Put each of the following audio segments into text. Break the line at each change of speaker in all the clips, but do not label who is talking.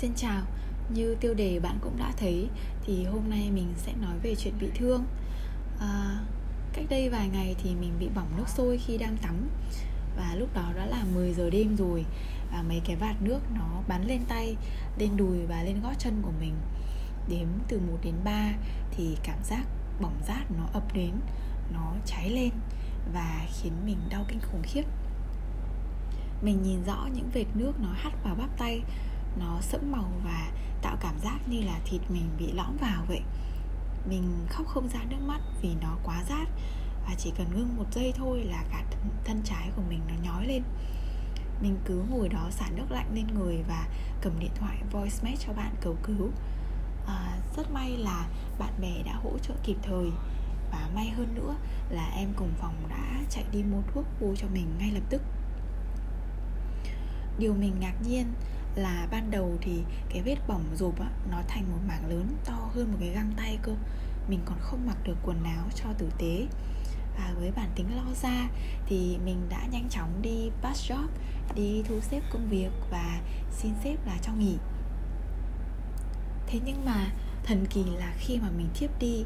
Xin chào, như tiêu đề bạn cũng đã thấy thì hôm nay mình sẽ nói về chuyện bị thương. À, Cách đây vài ngày thì mình bị bỏng nước sôi khi đang tắm. Và lúc đó đã là 10 giờ đêm rồi Và mấy cái vạt nước nó bắn lên tay, lên đùi và lên gót chân của mình. Đếm từ 1 đến 3 thì cảm giác bỏng rát nó ập đến Nó cháy lên và khiến mình đau kinh khủng khiếp. Mình nhìn rõ những vệt nước nó hắt vào bắp tay nó sẫm màu và tạo cảm giác như là thịt mình bị lõm vào vậy. Mình khóc không ra nước mắt vì nó quá rát và chỉ cần ngưng một giây thôi là cả thân trái của mình nó nhói lên. Mình cứ ngồi đó xả nước lạnh lên người và cầm điện thoại voice message cho bạn cầu cứu. À, rất may là bạn bè đã hỗ trợ kịp thời và may hơn nữa là em cùng phòng đã chạy đi mua thuốc vô cho mình ngay lập tức. Điều mình ngạc nhiên là ban đầu thì cái vết bỏng rộp á, nó thành một mảng lớn to hơn một cái găng tay cơ. Mình còn không mặc được quần áo cho tử tế. Và với bản tính lo ra thì mình đã nhanh chóng đi pass job đi thu xếp công việc và xin xếp là cho nghỉ. Thế nhưng mà thần kỳ là khi mà mình thiếp đi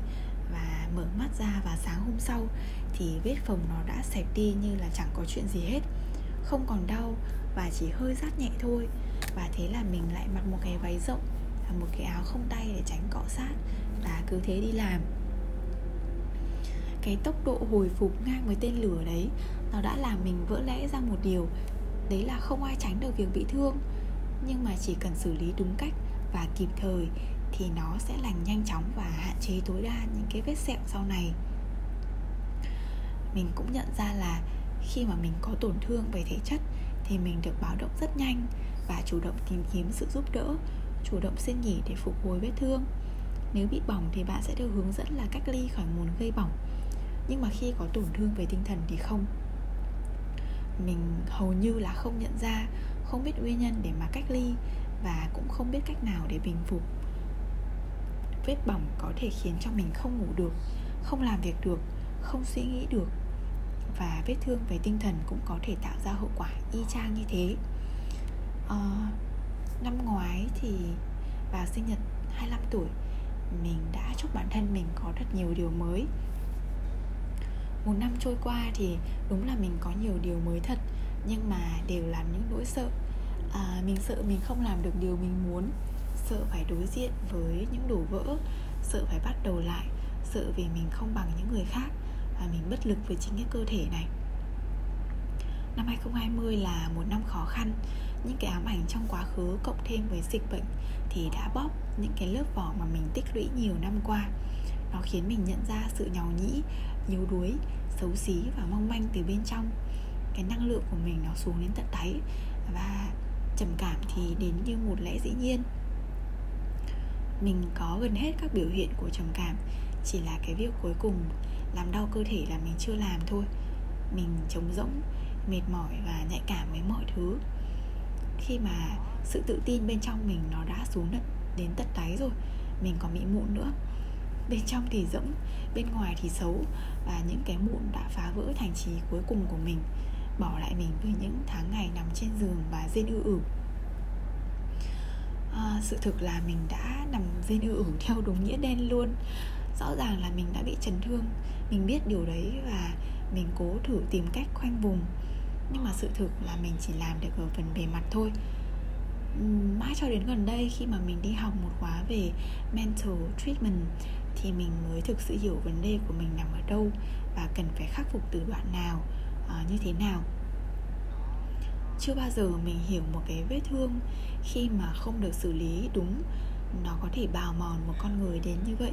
và mở mắt ra và sáng hôm sau thì vết phồng nó đã xẹp đi như là chẳng có chuyện gì hết không còn đau và chỉ hơi rát nhẹ thôi. Và thế là mình lại mặc một cái váy rộng và một cái áo không tay để tránh cọ sát và cứ thế đi làm. Cái tốc độ hồi phục ngang với tên lửa đấy, nó đã làm mình vỡ lẽ ra một điều. Đấy là không ai tránh được việc bị thương, nhưng mà chỉ cần xử lý đúng cách và kịp thời thì nó sẽ lành nhanh chóng và hạn chế tối đa những cái vết sẹo sau này. Mình cũng nhận ra là khi mà mình có tổn thương về thể chất thì mình được báo động rất nhanh và chủ động tìm kiếm sự giúp đỡ, chủ động xin nghỉ để phục hồi vết thương. Nếu bị bỏng thì bạn sẽ được hướng dẫn là cách ly khỏi nguồn gây bỏng. Nhưng mà khi có tổn thương về tinh thần thì không. Mình hầu như là không nhận ra, không biết nguyên nhân để mà cách ly và cũng không biết cách nào để bình phục. Vết bỏng có thể khiến cho mình không ngủ được, không làm việc được, không suy nghĩ được và vết thương về tinh thần cũng có thể tạo ra hậu quả y chang như thế. À, năm ngoái thì vào sinh nhật 25 tuổi mình đã chúc bản thân mình có rất nhiều điều mới. Một năm trôi qua thì đúng là mình có nhiều điều mới thật nhưng mà đều là những nỗi sợ. À, mình sợ mình không làm được điều mình muốn sợ phải đối diện với những đổ vỡ sợ phải bắt đầu lại sợ vì mình không bằng những người khác và mình bất lực với chính cái cơ thể này. Năm 2020 là một năm khó khăn. Những cái ám ảnh trong quá khứ cộng thêm với dịch bệnh Thì đã bóp những cái lớp vỏ mà mình tích lũy nhiều năm qua. Nó khiến mình nhận ra sự nhỏ nhĩ, yếu đuối, xấu xí và mong manh từ bên trong. Cái năng lượng của mình nó xuống đến tận đáy Và trầm cảm thì đến như một lẽ dĩ nhiên. Mình có gần hết các biểu hiện của trầm cảm chỉ là cái việc cuối cùng làm đau cơ thể là mình chưa làm thôi. Mình trống rỗng mệt mỏi và nhạy cảm với mọi thứ. Khi mà sự tự tin bên trong mình nó đã xuống đến tận đáy rồi mình có mỹ mụn nữa. Bên trong thì rỗng bên ngoài thì xấu và những cái mụn đã phá vỡ thành trì cuối cùng của mình bỏ lại mình với những tháng ngày nằm trên giường và rên ư ử. À, sự thực là mình đã nằm rên ư ử theo đúng nghĩa đen luôn rõ ràng là mình đã bị chấn thương, mình biết điều đấy và mình cố thử tìm cách khoanh vùng. Nhưng mà sự thực là mình chỉ làm được ở phần bề mặt thôi. Mãi cho đến gần đây khi mà mình đi học một khóa về mental treatment thì mình mới thực sự hiểu vấn đề của mình nằm ở đâu và cần phải khắc phục từ đoạn nào ờ, như thế nào. Chưa bao giờ mình hiểu một cái vết thương khi mà không được xử lý đúng, nó có thể bào mòn một con người đến như vậy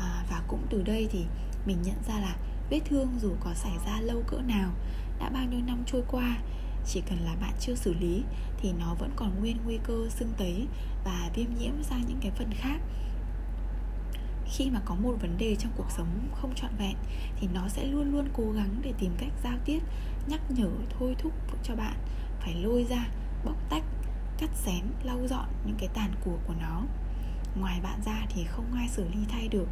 à, và cũng từ đây thì mình nhận ra là vết thương dù có xảy ra lâu cỡ nào đã bao nhiêu năm trôi qua chỉ cần là bạn chưa xử lý thì nó vẫn còn nguyên nguy cơ sưng tấy và viêm nhiễm sang những cái phần khác. Khi mà có một vấn đề trong cuộc sống không trọn vẹn thì nó sẽ luôn luôn cố gắng để tìm cách giao tiếp nhắc nhở thôi thúc cho bạn phải lôi ra bóc tách cắt xén lau dọn những cái tàn của của nó. Ngoài bạn ra thì không ai xử lý thay được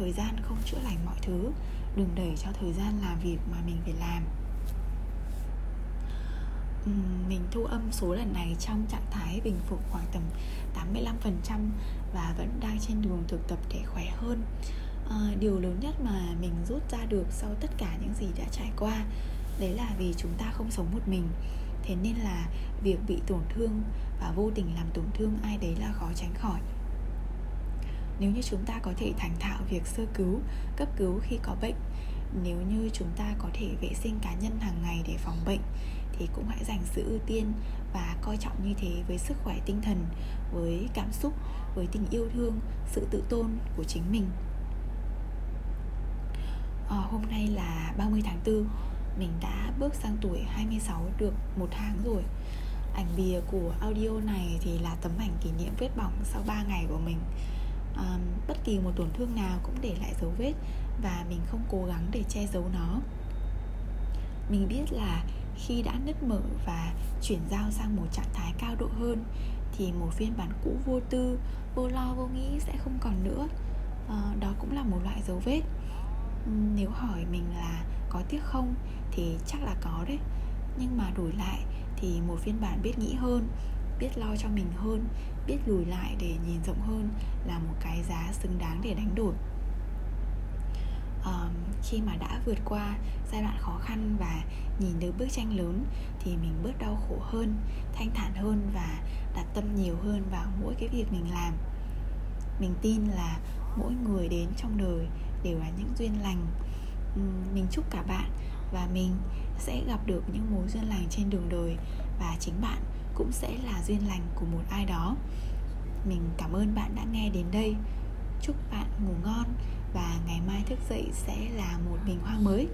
thời gian không chữa lành mọi thứ. Đừng đẩy cho thời gian làm việc mà mình phải làm. Mình thu âm số lần này trong trạng thái bình phục khoảng tầm 85% và vẫn đang trên đường thực tập để khỏe hơn. À, điều lớn nhất mà mình rút ra được sau tất cả những gì đã trải qua đấy là vì chúng ta không sống một mình. Thế nên là việc bị tổn thương và vô tình làm tổn thương ai đấy là khó tránh khỏi nếu như chúng ta có thể thành thạo việc sơ cứu cấp cứu khi có bệnh nếu như chúng ta có thể vệ sinh cá nhân hàng ngày để phòng bệnh thì cũng hãy dành sự ưu tiên và coi trọng như thế với sức khỏe tinh thần với cảm xúc với tình yêu thương sự tự tôn của chính mình. À, hôm nay là 30 tháng 4 mình đã bước sang tuổi 26 được một tháng rồi. Ảnh bìa của audio này thì là tấm ảnh kỷ niệm vết bỏng sau 3 ngày của mình um, bất kỳ một tổn thương nào cũng để lại dấu vết và mình không cố gắng để che giấu nó. Mình biết là khi đã nứt mở và chuyển giao sang một trạng thái cao độ hơn thì một phiên bản cũ vô tư vô lo vô nghĩ sẽ không còn nữa. À, đó cũng là một loại dấu vết. Nếu hỏi mình là có tiếc không thì chắc là có đấy. Nhưng mà đổi lại thì một phiên bản biết nghĩ hơn biết lo cho mình hơn biết lùi lại để nhìn rộng hơn là một cái giá xứng đáng để đánh đổi. Um, khi mà đã vượt qua giai đoạn khó khăn và nhìn được bức tranh lớn thì mình bớt đau khổ hơn thanh thản hơn và đặt tâm nhiều hơn vào mỗi cái việc mình làm. Mình tin là mỗi người đến trong đời đều là những duyên lành. Um, mình chúc cả bạn và mình sẽ gặp được những mối duyên lành trên đường đời và chính bạn cũng sẽ là duyên lành của một ai đó. Mình cảm ơn bạn đã nghe đến đây. Chúc bạn ngủ ngon và ngày mai thức dậy sẽ là một bình hoa mới.